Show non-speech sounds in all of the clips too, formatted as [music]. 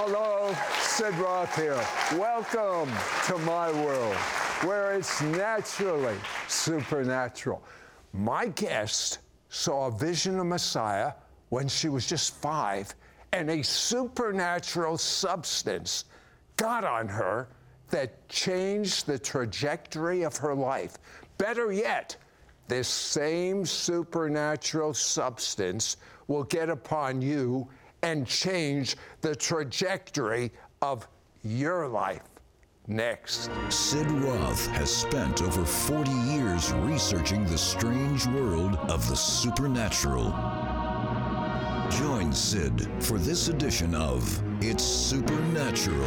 Hello, Sid Roth here. Welcome to my world, where it's naturally supernatural. My guest saw a vision of Messiah when she was just five, and a supernatural substance got on her that changed the trajectory of her life. Better yet, this same supernatural substance will get upon you and change the trajectory of your life. Next. Sid Roth has spent over 40 years researching the strange world of the supernatural. Join Sid for this edition of It's Supernatural.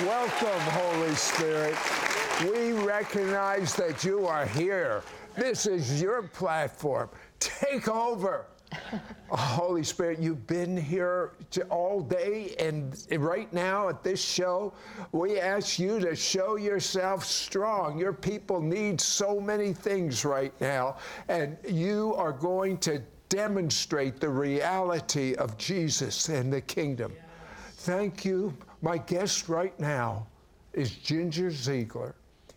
Welcome, Holy Spirit. We recognize that you are here. This is your platform. Take over. [laughs] Oh, Holy Spirit, you've been here all day, and right now at this show, we ask you to show yourself strong. Your people need so many things right now, and you are going to demonstrate the reality of Jesus and the kingdom. Thank you. My guest right now is Ginger Ziegler.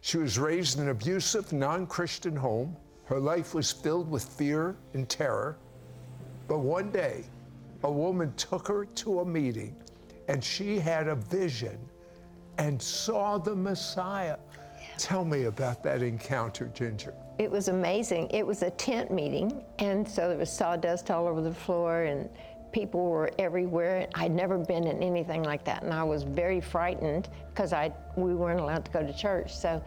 She was raised in an abusive, non Christian home. Her life was filled with fear and terror. But one day, a woman took her to a meeting and she had a vision and saw the Messiah. Tell me about that encounter, Ginger. It was amazing. It was a tent meeting, and so there was sawdust all over the floor, and people were everywhere. I'd never been in anything like that, and I was very frightened because I we weren't allowed to go to church. So,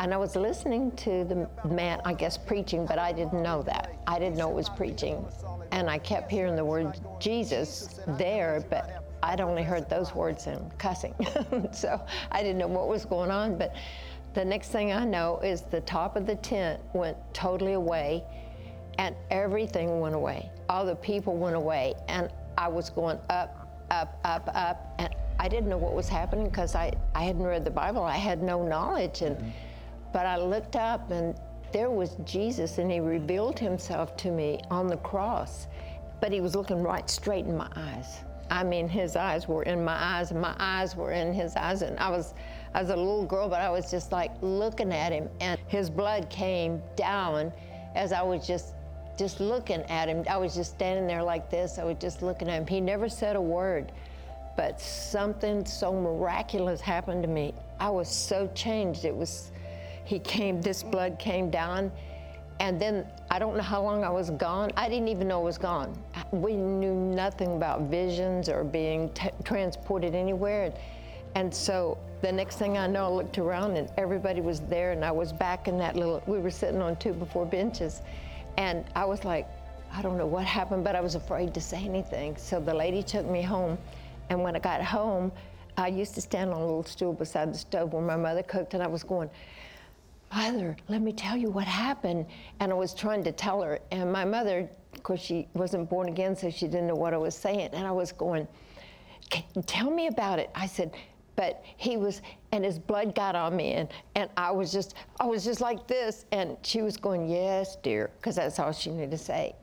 and I was listening to the man, I guess, preaching, but I didn't know that. I didn't know it was preaching, and I kept hearing the word Jesus there, but I'd only heard those words in cussing, [laughs] so I didn't know what was going on. But the next thing I know is the top of the tent went totally away and everything went away. All the people went away, and I was going up, up, up, up, and I didn't know what was happening because I, I hadn't read the Bible. I had no knowledge, and mm-hmm. but I looked up, and there was Jesus, and He revealed Himself to me on the cross, but He was looking right straight in my eyes. I mean, His eyes were in my eyes, and my eyes were in His eyes, and I was. I was a little girl, but I was just like looking at him, and his blood came down as I was just just looking at him. I was just standing there like this. I was just looking at him. He never said a word, but something so miraculous happened to me. I was so changed. It was, he came, this blood came down, and then I don't know how long I was gone. I didn't even know I was gone. We knew nothing about visions or being t- transported anywhere. And so the next thing I know, I looked around and everybody was there, and I was back in that little, we were sitting on two before benches. And I was like, I don't know what [laughs] happened, but I was afraid to say anything. So the lady took me home. And when I got home, I used to stand on a little stool beside the stove where my mother cooked, and I was going, Mother, let me tell you what happened. And I was trying to tell her. And my mother, of course, she wasn't born again, so she didn't know what I was saying. And I was going, Tell me about it. I said, but he was and his blood got on me and, and i was just i was just like this and she was going yes dear because that's all she knew to say.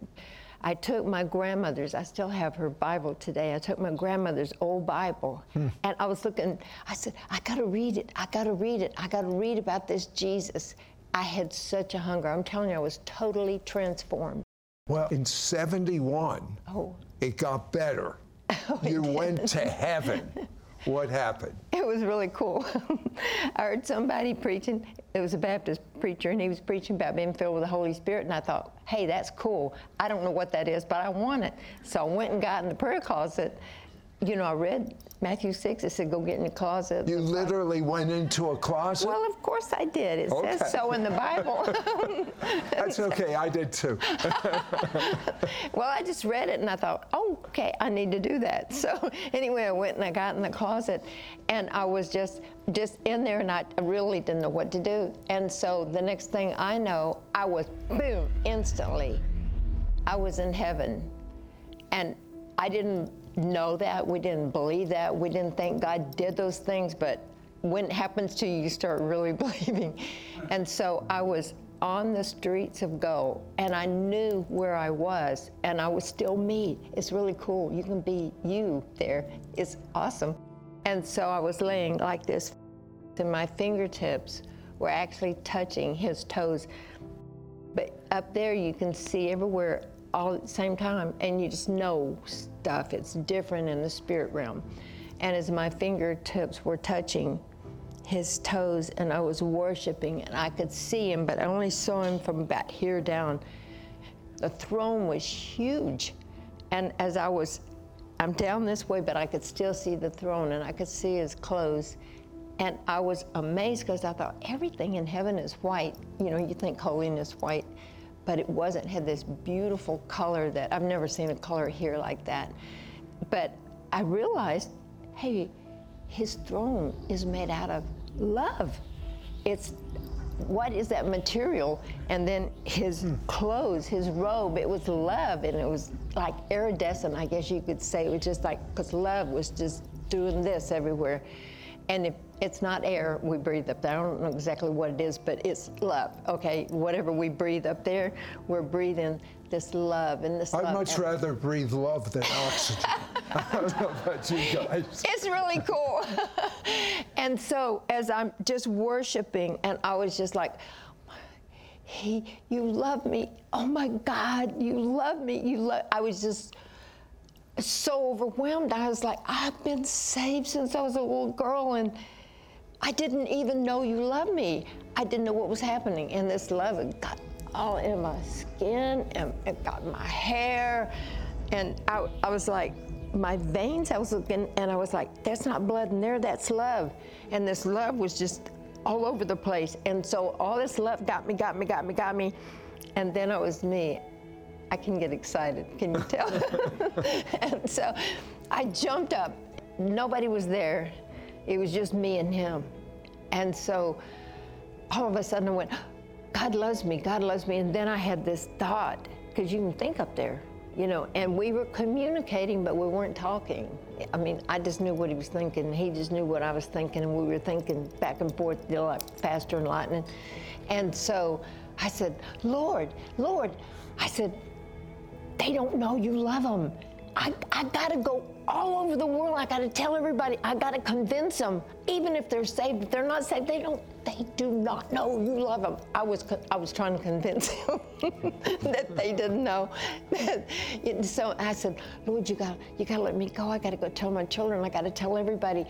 I took my grandmother's i still have her bible today i took my grandmother's old bible hmm. and i was looking i said i got to read it i got to read it i got to read about this jesus. I had such a hunger i'm telling you i was totally transformed. Well in 71 oh. it got better. [laughs] Oh, you went to [laughs] heaven What happened? [laughs] It was really cool. [laughs] I heard somebody preaching. It was a Baptist preacher, and he was preaching about being filled with the Holy Spirit. And I thought, hey, that's cool. I don't know what that is, but I want it. So I went and got in the prayer closet. You know, I read Matthew 6, it said, go get in the closet. You literally went into a closet? Well, of course I did. It okay. says so in the Bible. [laughs] [laughs] That's okay. I did too. [laughs] well, I just read it and I thought, oh, okay, I need to do that. So anyway, I went and I got in the closet and I was just just in there and I really didn't know what to do. And so the next thing I know, I was boom, instantly. I was in heaven. And I didn't know that. We didn't believe that. We didn't think God did those things. But when it happens to you, you start really [laughs] believing. And so I was on the streets of gold and I knew where I was and I was still me. It's really cool. You can be you there. It's awesome. And so I was laying like this and my fingertips were actually touching his toes. But up there you can see everywhere all at the same time and you just know stuff. It's different in the spirit realm. And as my fingertips were touching his toes and I was worshiping and I could see him, but I only saw him from about here down. The throne was huge. And as I was, I'm down this way, but I could still see the throne and I could see his clothes. And I was amazed because I thought everything in heaven is white. You know, you think holiness white, but it wasn't. It had this beautiful color that I've never seen a color here like that. But I realized, hey, his throne is made out of love. It's what is that material? And then his hmm. clothes, his robe, it was love, and it was like iridescent, I guess you could say. It was just like, because love was just doing this everywhere. And if it's not air we breathe up there, I don't know exactly what it is, but it's love, okay? Whatever we breathe up there, we're breathing this love and this I'd love. much rather breathe love than oxygen. [laughs] [laughs] I don't know about you guys. It's really cool. [laughs] and so as I'm just worshiping, and I was just like, he, you love me. Oh my God, you love me. You love. I was just so overwhelmed. I was like, I've been saved since I was a little girl, and I didn't even know you loved me. I didn't know what was happening, and this love got all in my skin, and it got my hair, and I, I was like, my veins. I was looking, and I was like, that's not blood in there. That's love, and this love was just all over the place. And so all this love got me, got me, got me, got me, and then it was me. I can get excited, can you tell? [laughs] and so I jumped up. Nobody was there. It was just me and him. And so all of a sudden I went, God loves me, God loves me. And then I had this thought, because you can think up there, you know, and we were communicating, but we weren't talking. I mean, I just knew what he was thinking. He just knew what I was thinking, and we were thinking back and forth, you know, like faster and lightning. And so I said, Lord, Lord, I said, they don't know you love them. I, I gotta go all over the world. I gotta tell everybody. I gotta convince them. Even if they're saved, if they're not saved, they don't. They do not know you love them. I was I was trying to convince [laughs] them that they didn't know. [laughs] So I said, Lord, you got you gotta let me go. I gotta go tell my children. I gotta tell everybody.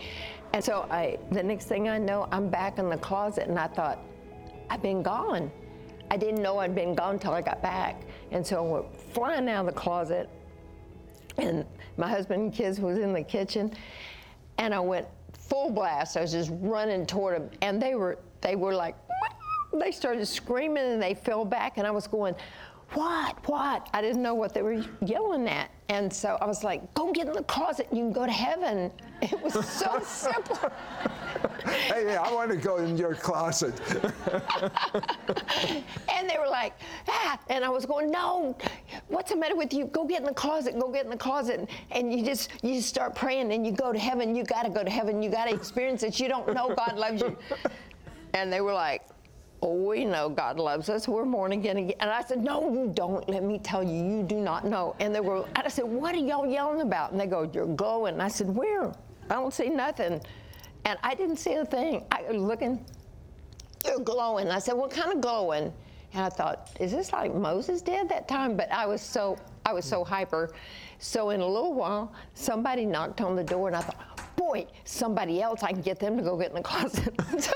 And so I the next thing I know, I'm back in the closet, and I thought, I've been gone. I didn't know I'd been gone till I got back. And so went flying out of the closet, and my husband and kids was in the kitchen, and I went full blast. I was just running toward them, and they were they were like, they started screaming and they fell back, and I was going, what, what? I didn't know what they were yelling at, and so I was like, go get in the closet, and you can go to heaven. [laughs] It was so simple. [laughs] Hey, I want to go in your closet. [laughs] And they were like, ah, and I was going, no, what's the matter with you? Go get in the closet, go get in the closet. And you just, you just start praying and you go to heaven. You got to go to heaven. You got to experience it. You don't know God loves you. And they were like, oh, we know God loves us. We're born again again. And I said, no, you don't. Let me tell you, you do not know. And they were, I said, what are y'all yelling about? And they go, you're glowing. And I said, where? I don't see nothing. And I didn't see a thing. I was looking, you're glowing. I said, what kind of glowing? And I thought, is this like Moses did that time? But I was so I was so hyper. So in a little while, somebody knocked on the door, and I thought, boy, somebody else, I can get them to go get in the closet. [laughs]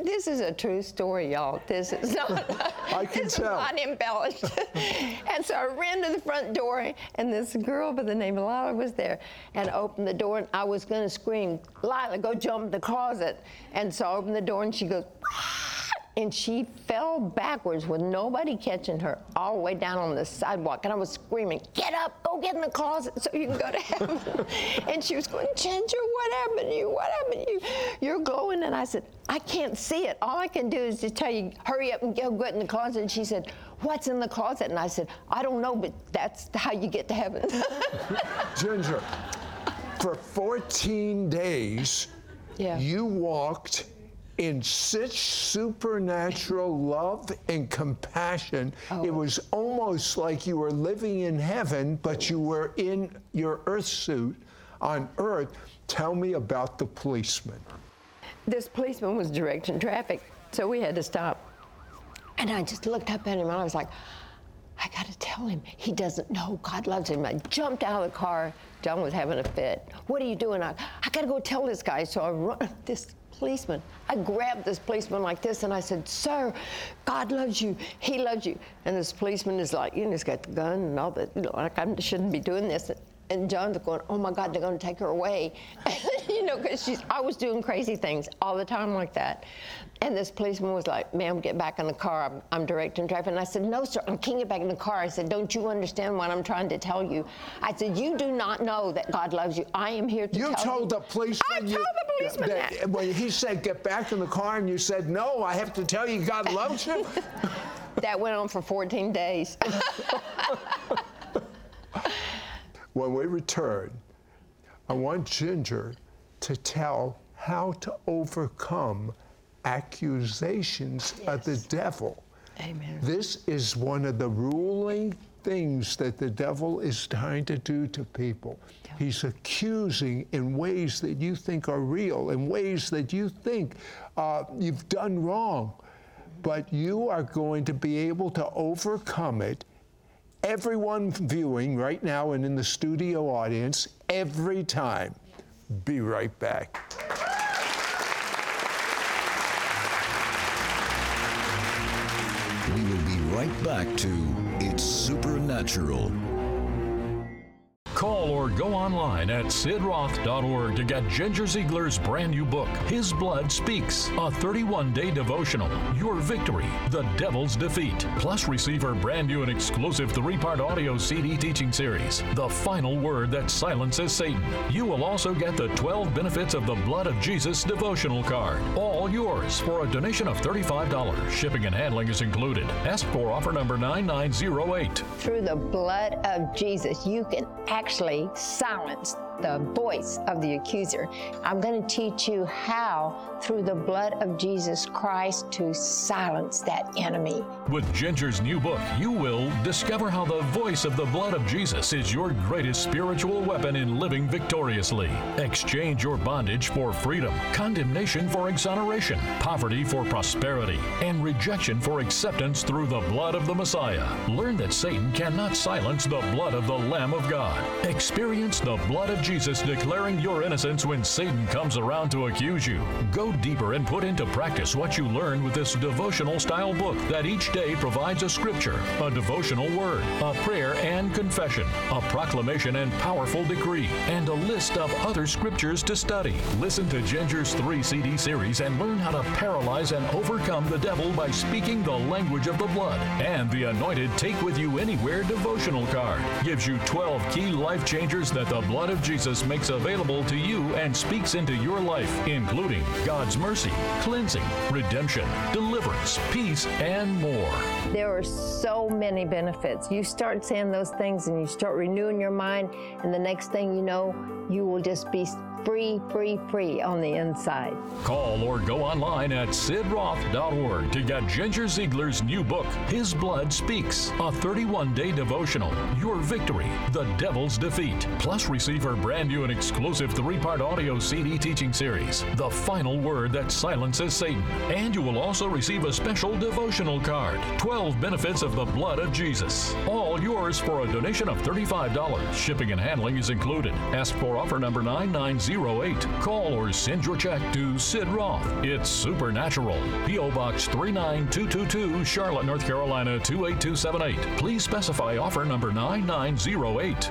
This is a true story, y'all. This is not. [laughs] I can this tell. Is not embellished. [laughs] and so I ran to the front door, and this girl by the name of Lila was there, and opened the door, and I was going to scream, Lila, go jump in the closet. And so I opened the door, and she goes. And she fell backwards with nobody catching her all the way down on the sidewalk. And I was screaming, Get up, go get in the closet so you can go to heaven. [laughs] and she was going, Ginger, what happened to you? What happened to you? You're glowing. And I said, I can't see it. All I can do is just tell you, hurry up and go get in the closet. And she said, What's in the closet? And I said, I don't know, but that's how you get to heaven. [laughs] Ginger, for 14 days, Yeah. you walked in such supernatural love and compassion. It oh. was almost like you were living in heaven, but you were in your earth suit on earth. Tell me about the policeman. This policeman was directing traffic, so we had to stop. And I just looked up at him and I was like, I got to tell him he doesn't know God loves him. I jumped out of the car. John was having a fit. What are you doing? I, I got to go tell this guy. So I run [laughs] this policeman. I grabbed this policeman like this and I said, Sir, God loves you. He loves you. And this policeman is like, you know, he's got the gun and all that. You know, like I shouldn't be doing this. And John's going, oh my God, they're going to take her away. [laughs] you know, because she's, I was doing crazy things all the time like that. And this policeman was like, ma'am, get back in the car. I'm, I'm directing traffic. And I said, no, sir, I can't get back in the car. I said, don't you understand what I'm trying to tell you? I said, you do not know that God loves you. I am here to You tell told you. the policeman. I you- told the policeman that. When he said, get back in the car, and you said, no, I have to tell you God loves you. [laughs] That went on for 14 days. [laughs] when we return, I want Ginger to tell how to overcome accusations of the devil. Amen. This is one of the ruling things that the devil is trying to do to people. He's accusing in ways that you think are real, in ways that you think uh, you've done wrong. But you are going to be able to overcome it. Everyone viewing right now and in the studio audience, every time. Be right back. We will be right back to It's Supernatural. Call or go online at sidroth.org to get Ginger Ziegler's brand new book, His Blood Speaks, a 31 day devotional, Your Victory, The Devil's Defeat. Plus, receive her brand new and exclusive three part audio CD teaching series, The Final Word That Silences Satan. You will also get the 12 Benefits of the Blood of Jesus devotional card, all yours for a donation of $35. Shipping and handling is included. Ask for offer number 9908. Through the blood of Jesus, you can actually silence the voice of the accuser. I'm going to teach you how, through the blood of Jesus Christ, to silence that enemy. With Ginger's new book, you will discover how the voice of the blood of Jesus is your greatest spiritual weapon in living victoriously. Exchange your bondage for freedom, condemnation for exoneration, poverty for prosperity, and rejection for acceptance through the blood of the Messiah. Learn that Satan cannot silence the blood of the Lamb of God. Experience the blood of Jesus declaring your innocence when Satan comes around to accuse you. Go deeper and put into practice what you learn with this devotional style book that each day provides a scripture, a devotional word, a prayer and confession, a proclamation and powerful decree, and a list of other scriptures to study. Listen to Ginger's three CD series and learn how to paralyze and overcome the devil by speaking the language of the blood. And the anointed Take With You Anywhere devotional card gives you 12 key life changers that the blood of Jesus makes available to you and speaks into your life, including God's mercy, cleansing, redemption, deliverance, peace, and more. There are so many benefits. You start saying those things and you start renewing your mind, and the next thing you know, you will just be free, free, free on the inside. Call or go online at sidroth.org to get Ginger Ziegler's new book, His Blood Speaks, a 31 day devotional, Your Victory, The Devil's Defeat. Plus, receive her brand new and exclusive three part audio CD teaching series, The Final Word That Silences Satan. And you will also receive a special devotional card 12 Benefits of the Blood of Jesus. All yours for a donation of $35. Shipping and handling is included. Ask for offer number 9908. Call or send your check to Sid Roth. It's Supernatural. P.O. Box 39222, Charlotte, North Carolina 28278. Please specify offer number 9908.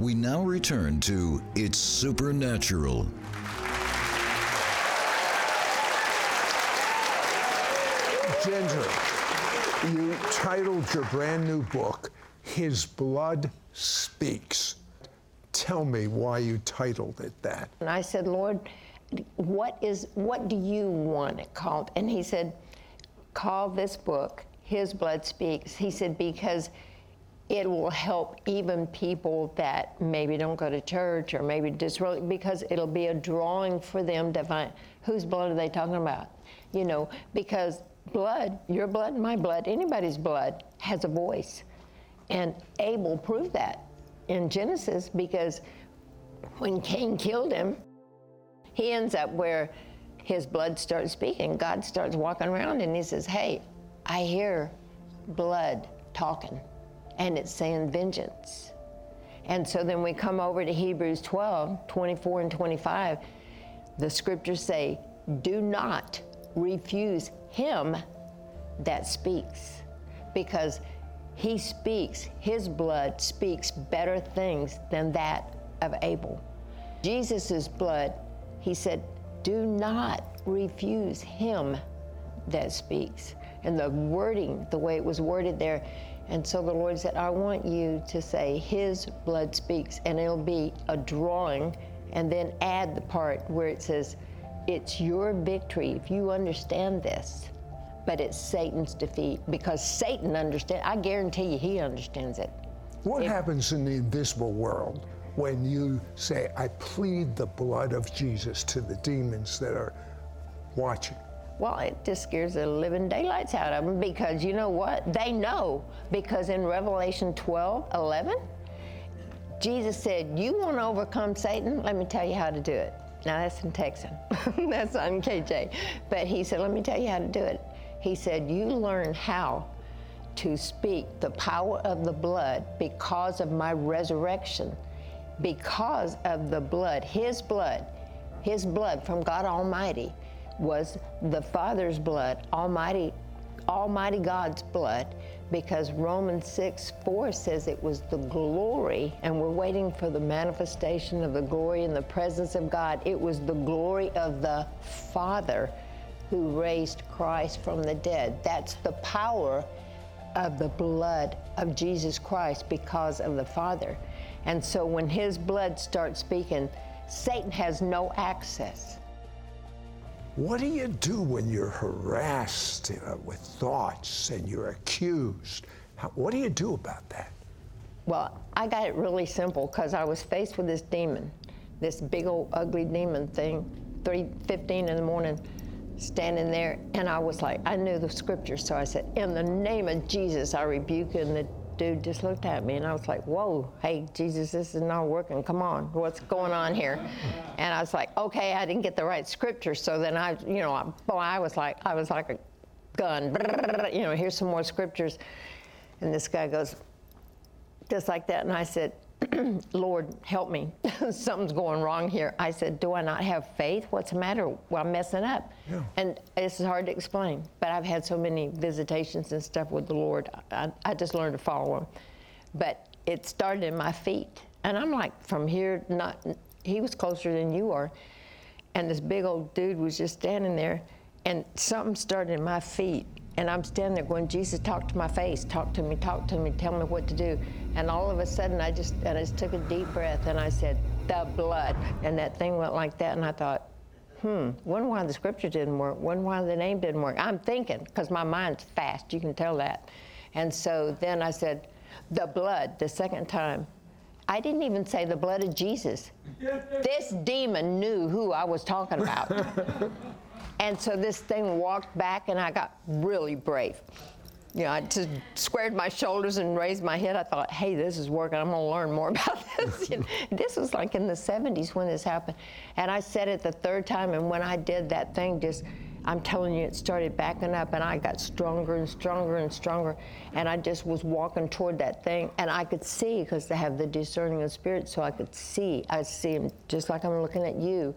We now return to It's Supernatural. Ginger, you titled your brand new book, His Blood Speaks. Tell me why you titled it that. And I said, Lord, what is what do you want it called? And he said, Call this book His Blood Speaks. He said, because it will help even people that maybe don't go to church or maybe just because it'll be a drawing for them to find whose blood are they talking about? You know, because blood, your blood, my blood, anybody's blood has a voice. And Abel proved that in Genesis because when Cain killed him, he ends up where his blood starts speaking. God starts walking around and he says, Hey, I hear blood talking, and it's saying vengeance. And so then we come over to Hebrews 12 24 and 25. The scriptures say, Do not refuse him that speaks, because he speaks, his blood speaks better things than that of Abel. Jesus' blood, he said, do not refuse him that speaks. And the wording, the way it was worded there. And so the Lord said, I want you to say, His blood speaks. And it'll be a drawing, and then add the part where it says, It's your victory if you understand this. But it's Satan's defeat because Satan understands. I guarantee you, he understands it. What happens in the invisible world when you say, I plead the blood of Jesus to the demons that are watching? Well, it just scares the living daylights out of them because you know what? They know because in Revelation 12 11, Jesus said, You want to overcome Satan? Let me tell you how to do it. Now, that's in Texan, [laughs] that's on KJ. But he said, Let me tell you how to do it. He said, You learn how to speak the power of the blood because of my resurrection, because of the blood, His blood, His blood from God Almighty was the Father's blood, Almighty, Almighty God's blood, because Romans 6 4 says it was the glory, and we're waiting for the manifestation of the glory in the presence of God. It was the glory of the Father who raised Christ from the dead. That's the power of the blood of Jesus Christ because of the Father. And so when his blood starts speaking, Satan has no access. What do you do when you're harassed uh, with thoughts and you're accused? How, what do you do about that? Well, I got it really simple because I was faced with this demon, this big old ugly demon thing, 3:15 in the morning, standing there, and I was like, I knew the scripture, so I said, "In the name of Jesus, I rebuke you." And the dude just looked at me, and I was like, "Whoa, hey, Jesus, this is not working. Come on, what's going on here?" And I was like, "Okay, I didn't get the right scripture." So then I, you know, I, boy, I was like, I was like a gun. [laughs] You know, here's some more scriptures, and this guy goes just like that, and I said, [clears throat] Lord, help me. [laughs] Something's going wrong here. I said, Do I not have faith? What's the matter? Well, I'm messing up. Yeah. And this is hard to explain, but I've had so many visitations and stuff with the Lord. I, I just learned to follow Him. But it started in my feet. And I'm like, from here, not, he was closer than you are. And this big old dude was just standing there, and something started in my feet. And I'm standing there going, Jesus, talk to my face, talk to me, talk to me, tell me what to do. And all of a sudden, I just, and I just took a deep breath and I said, the blood. And that thing went like that. And I thought, hmm, wonder why the scripture didn't work, wonder why the name didn't work. I'm thinking, because my mind's fast, you can tell that. And so then I said, the blood, the second time. I didn't even say the blood of Jesus. [laughs] This demon knew who I was talking about. [laughs] And so this thing walked back, and I got really brave. You know, I just squared my shoulders and raised my head. I thought, hey, this is working. I'm going to learn more [laughs] about this. You know, this was like in the 70s when this happened. And I said it the third time, and when I did that thing, just, I'm telling you, it started backing up, and I got stronger and stronger and stronger. And I just was walking toward that thing, and I could see because I have the discerning of spirit, so I could see. I see him just like I'm looking at you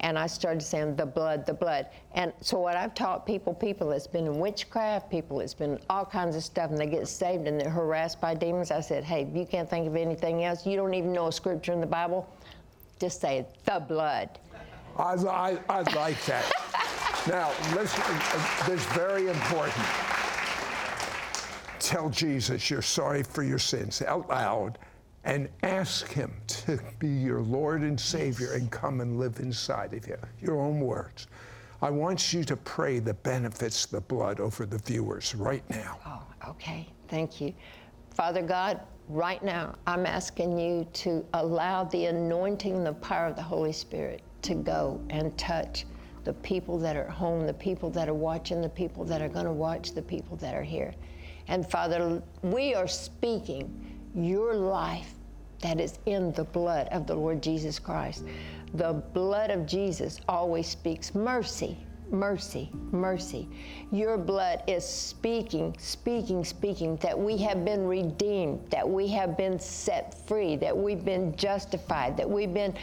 and I started saying the blood, the blood. And so what I've taught people, people that's been in witchcraft, people that's been all kinds of stuff, and they get saved and they're harassed by demons. I said, hey, you can't think of anything else, you don't even know a scripture in the Bible, just say the blood. I, I, I like that. Now, listen, this is very important. Tell Jesus you're sorry for your sins out loud and ask Him to be your Lord and Savior and come and live inside of you. Your own words. I want you to pray the benefits of the blood over the viewers right now. Oh, okay. Thank you. Father God, right now, I'm asking you to allow the anointing the power of the Holy Spirit to go and touch the people that are home, the people that are watching, the people that are going to watch, the people that are here. And Father, we are speaking your life that is in the blood of the Lord Jesus Christ. The blood of Jesus always speaks mercy, mercy, mercy. Your blood is speaking, speaking, speaking that we have been redeemed, that we have been set free, that we've been justified, that we've been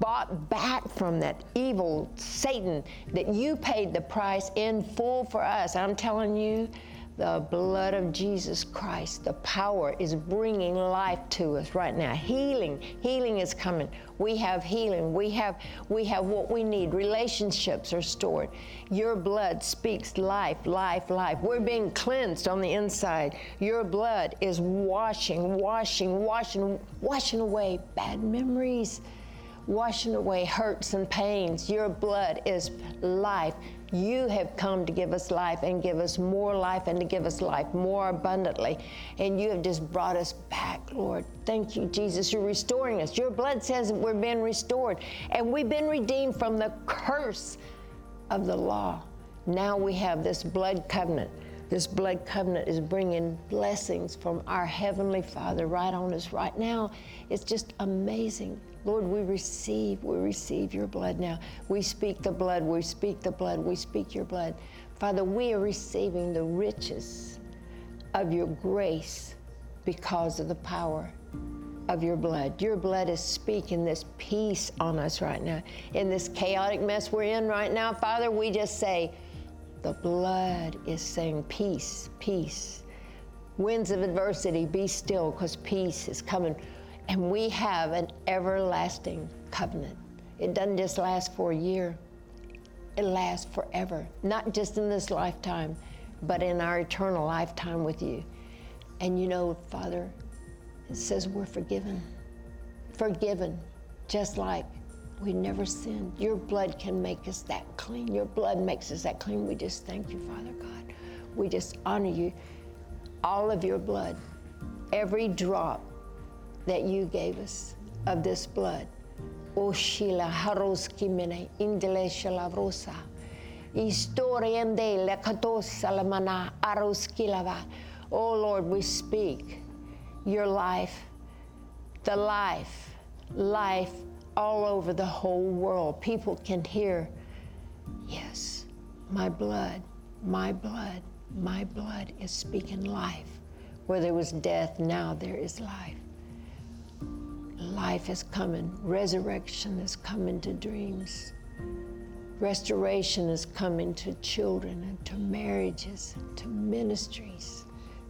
bought back from that evil Satan, that you paid the price in full for us. I'm telling you, the blood of Jesus Christ, the power is bringing life to us right now. Healing, healing is coming. We have healing. We have we have what we need. Relationships are stored. Your blood speaks life, life, life. We're being cleansed on the inside. Your blood is washing, washing, washing, washing away bad memories washing away hurts and pains. Your blood is life. You have come to give us life and give us more life and to give us life more abundantly. And you have just brought us back, Lord. Thank you, Jesus. You're restoring us. Your blood says that we're being restored. And we've been redeemed from the curse of the law. Now we have this blood covenant. This blood covenant is bringing blessings from our Heavenly Father right on us right now. It's just amazing. Lord, we receive, we receive your blood now. We speak the blood, we speak the blood, we speak your blood. Father, we are receiving the riches of your grace because of the power of your blood. Your blood is speaking this peace on us right now. In this chaotic mess we're in right now, Father, we just say, the blood is saying peace, peace. Winds of adversity, be still, because peace is coming and we have an everlasting covenant. It doesn't just last for a year, it lasts forever, not just in this lifetime, but in our eternal lifetime with you. And you know, Father, it says we're forgiven. Forgiven, just like we never sinned. Your blood can make us that clean. Your blood makes us that clean. We just thank you, Father God. We just honor you. All of your blood, every drop that you gave us of this blood. Oh, Oshila haroski mene indele shalavrosa. Lamana aroskilava. Oh Lord, we speak your life, the life, life all over the whole world. People can hear, yes, my blood, my blood, my blood is speaking life. Where there was death, now there is life life is coming, resurrection is coming to dreams, restoration is coming to children and to marriages, to ministries,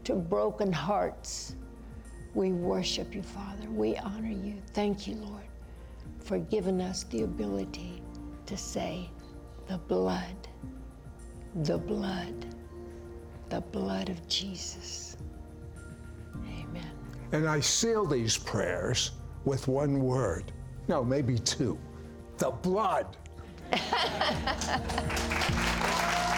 to broken hearts. We worship you, Father. We honor you. Thank you, Lord, for giving us the ability to say, the blood, the blood, the blood of Jesus. Amen. And I seal these prayers with one word. No, maybe two. The blood. [laughs]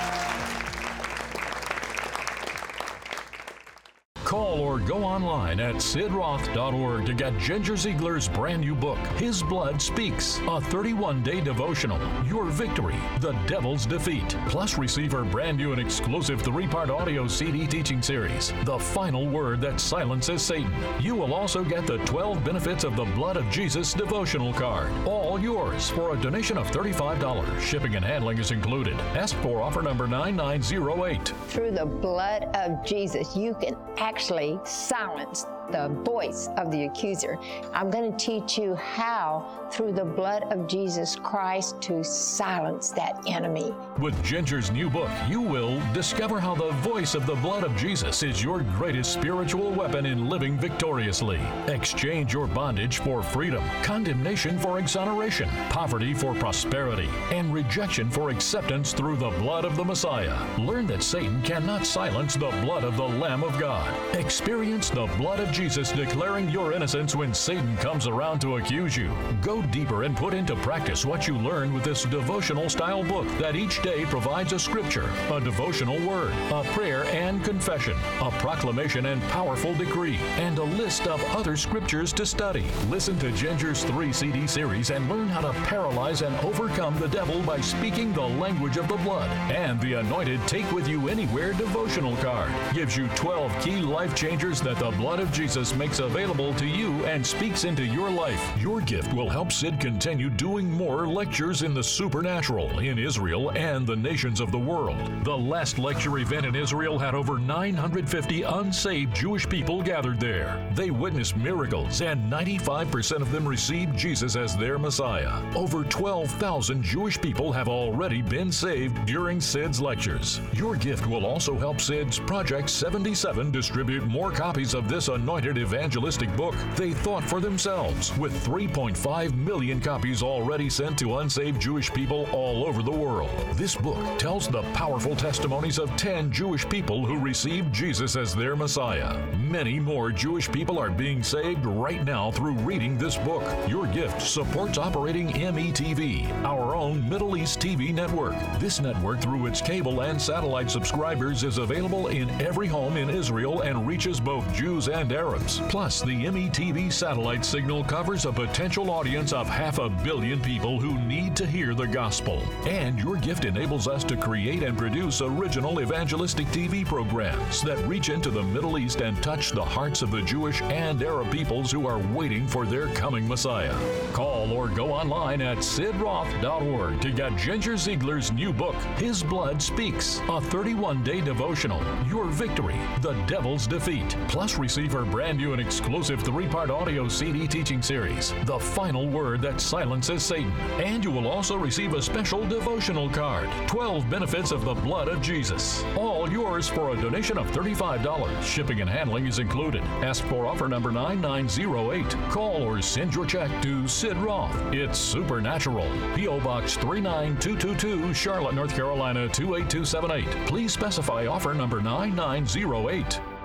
Call or go online at sidroth.org to get Ginger Ziegler's brand new book, His Blood Speaks, a 31 day devotional, Your Victory, The Devil's Defeat. Plus, receive her brand new and exclusive three part audio CD teaching series, The Final Word That Silences Satan. You will also get the 12 Benefits of the Blood of Jesus devotional card, all yours for a donation of $35. Shipping and handling is included. Ask for offer number 9908. Through the blood of Jesus, you can actually silence the voice of the accuser. I'm going to teach you how, through the blood of Jesus Christ, to silence that enemy. With Ginger's new book, you will discover how the voice of the blood of Jesus is your greatest spiritual weapon in living victoriously. Exchange your bondage for freedom, condemnation for exoneration, poverty for prosperity, and rejection for acceptance through the blood of the Messiah. Learn that Satan cannot silence the blood of the Lamb of God. Experience the blood of Jesus declaring your innocence when Satan comes around to accuse you. Go deeper and put into practice what you learn with this devotional style book that each day provides a scripture, a devotional word, a prayer and confession, a proclamation and powerful decree, and a list of other scriptures to study. Listen to Ginger's three CD series and learn how to paralyze and overcome the devil by speaking the language of the blood. And the anointed Take With You Anywhere devotional card gives you 12 key life changers that the blood of Jesus makes available to you and speaks into your life. Your gift will help Sid continue doing more lectures in the supernatural in Israel and the nations of the world. The last lecture event in Israel had over 950 unsaved Jewish people gathered there. They witnessed miracles, and 95% of them received Jesus as their Messiah. Over 12,000 Jewish people have already been saved during Sid's lectures. Your gift will also help Sid's Project 77 distribute more copies of this anointed evangelistic book they thought for themselves, with 3.5 million copies already sent to unsaved Jewish people all over the world. This book tells the powerful testimonies of 10 Jewish people who received Jesus as their Messiah. Many more Jewish people are being saved right now through reading this book. Your gift supports operating METV, our own Middle East TV network. This network, through its cable and satellite subscribers, is available in every home in Israel and reaches both Jews and Arabs. Plus, the METV satellite signal covers a potential audience of half a billion people who need to hear the gospel. And your gift enables us to create and produce original evangelistic TV programs that reach into the Middle East and touch the hearts of the Jewish and Arab peoples who are waiting for their coming Messiah. Call or go online at sidroth.org to get Ginger Ziegler's new book, His Blood Speaks, a 31 day devotional, Your Victory, The Devil's Defeat. Plus, receive her brand new and exclusive three part audio CD teaching series, The Final Word That Silences Satan. And you will also receive a special devotional card 12 benefits of the blood of Jesus. All yours for a donation of $35. Shipping and handling is included. Ask for offer number 9908. Call or send your check to Sid Roth. It's Supernatural. P.O. Box 39222, Charlotte, North Carolina 28278. Please specify offer number 9908.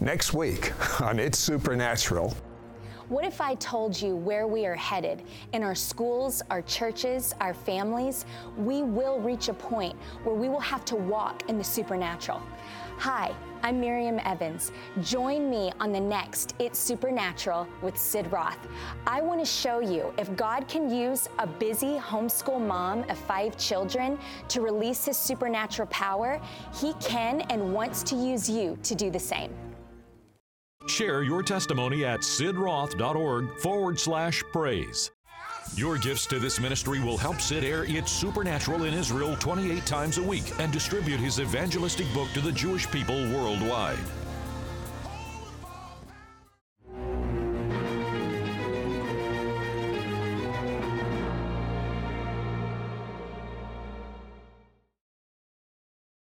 Next week [laughs] on It's Supernatural. What if I told you where we are headed? In our schools, our churches, our families, we will reach a point where we will have to walk in the supernatural. Hi, I'm Miriam Evans. Join me on the next It's Supernatural with Sid Roth. I want to show you if God can use a busy homeschool mom of five children to release his supernatural power, he can and wants to use you to do the same. Share your testimony at sidroth.org forward slash praise. Your gifts to this ministry will help Sid air It's Supernatural in Israel 28 times a week and distribute his evangelistic book to the Jewish people worldwide.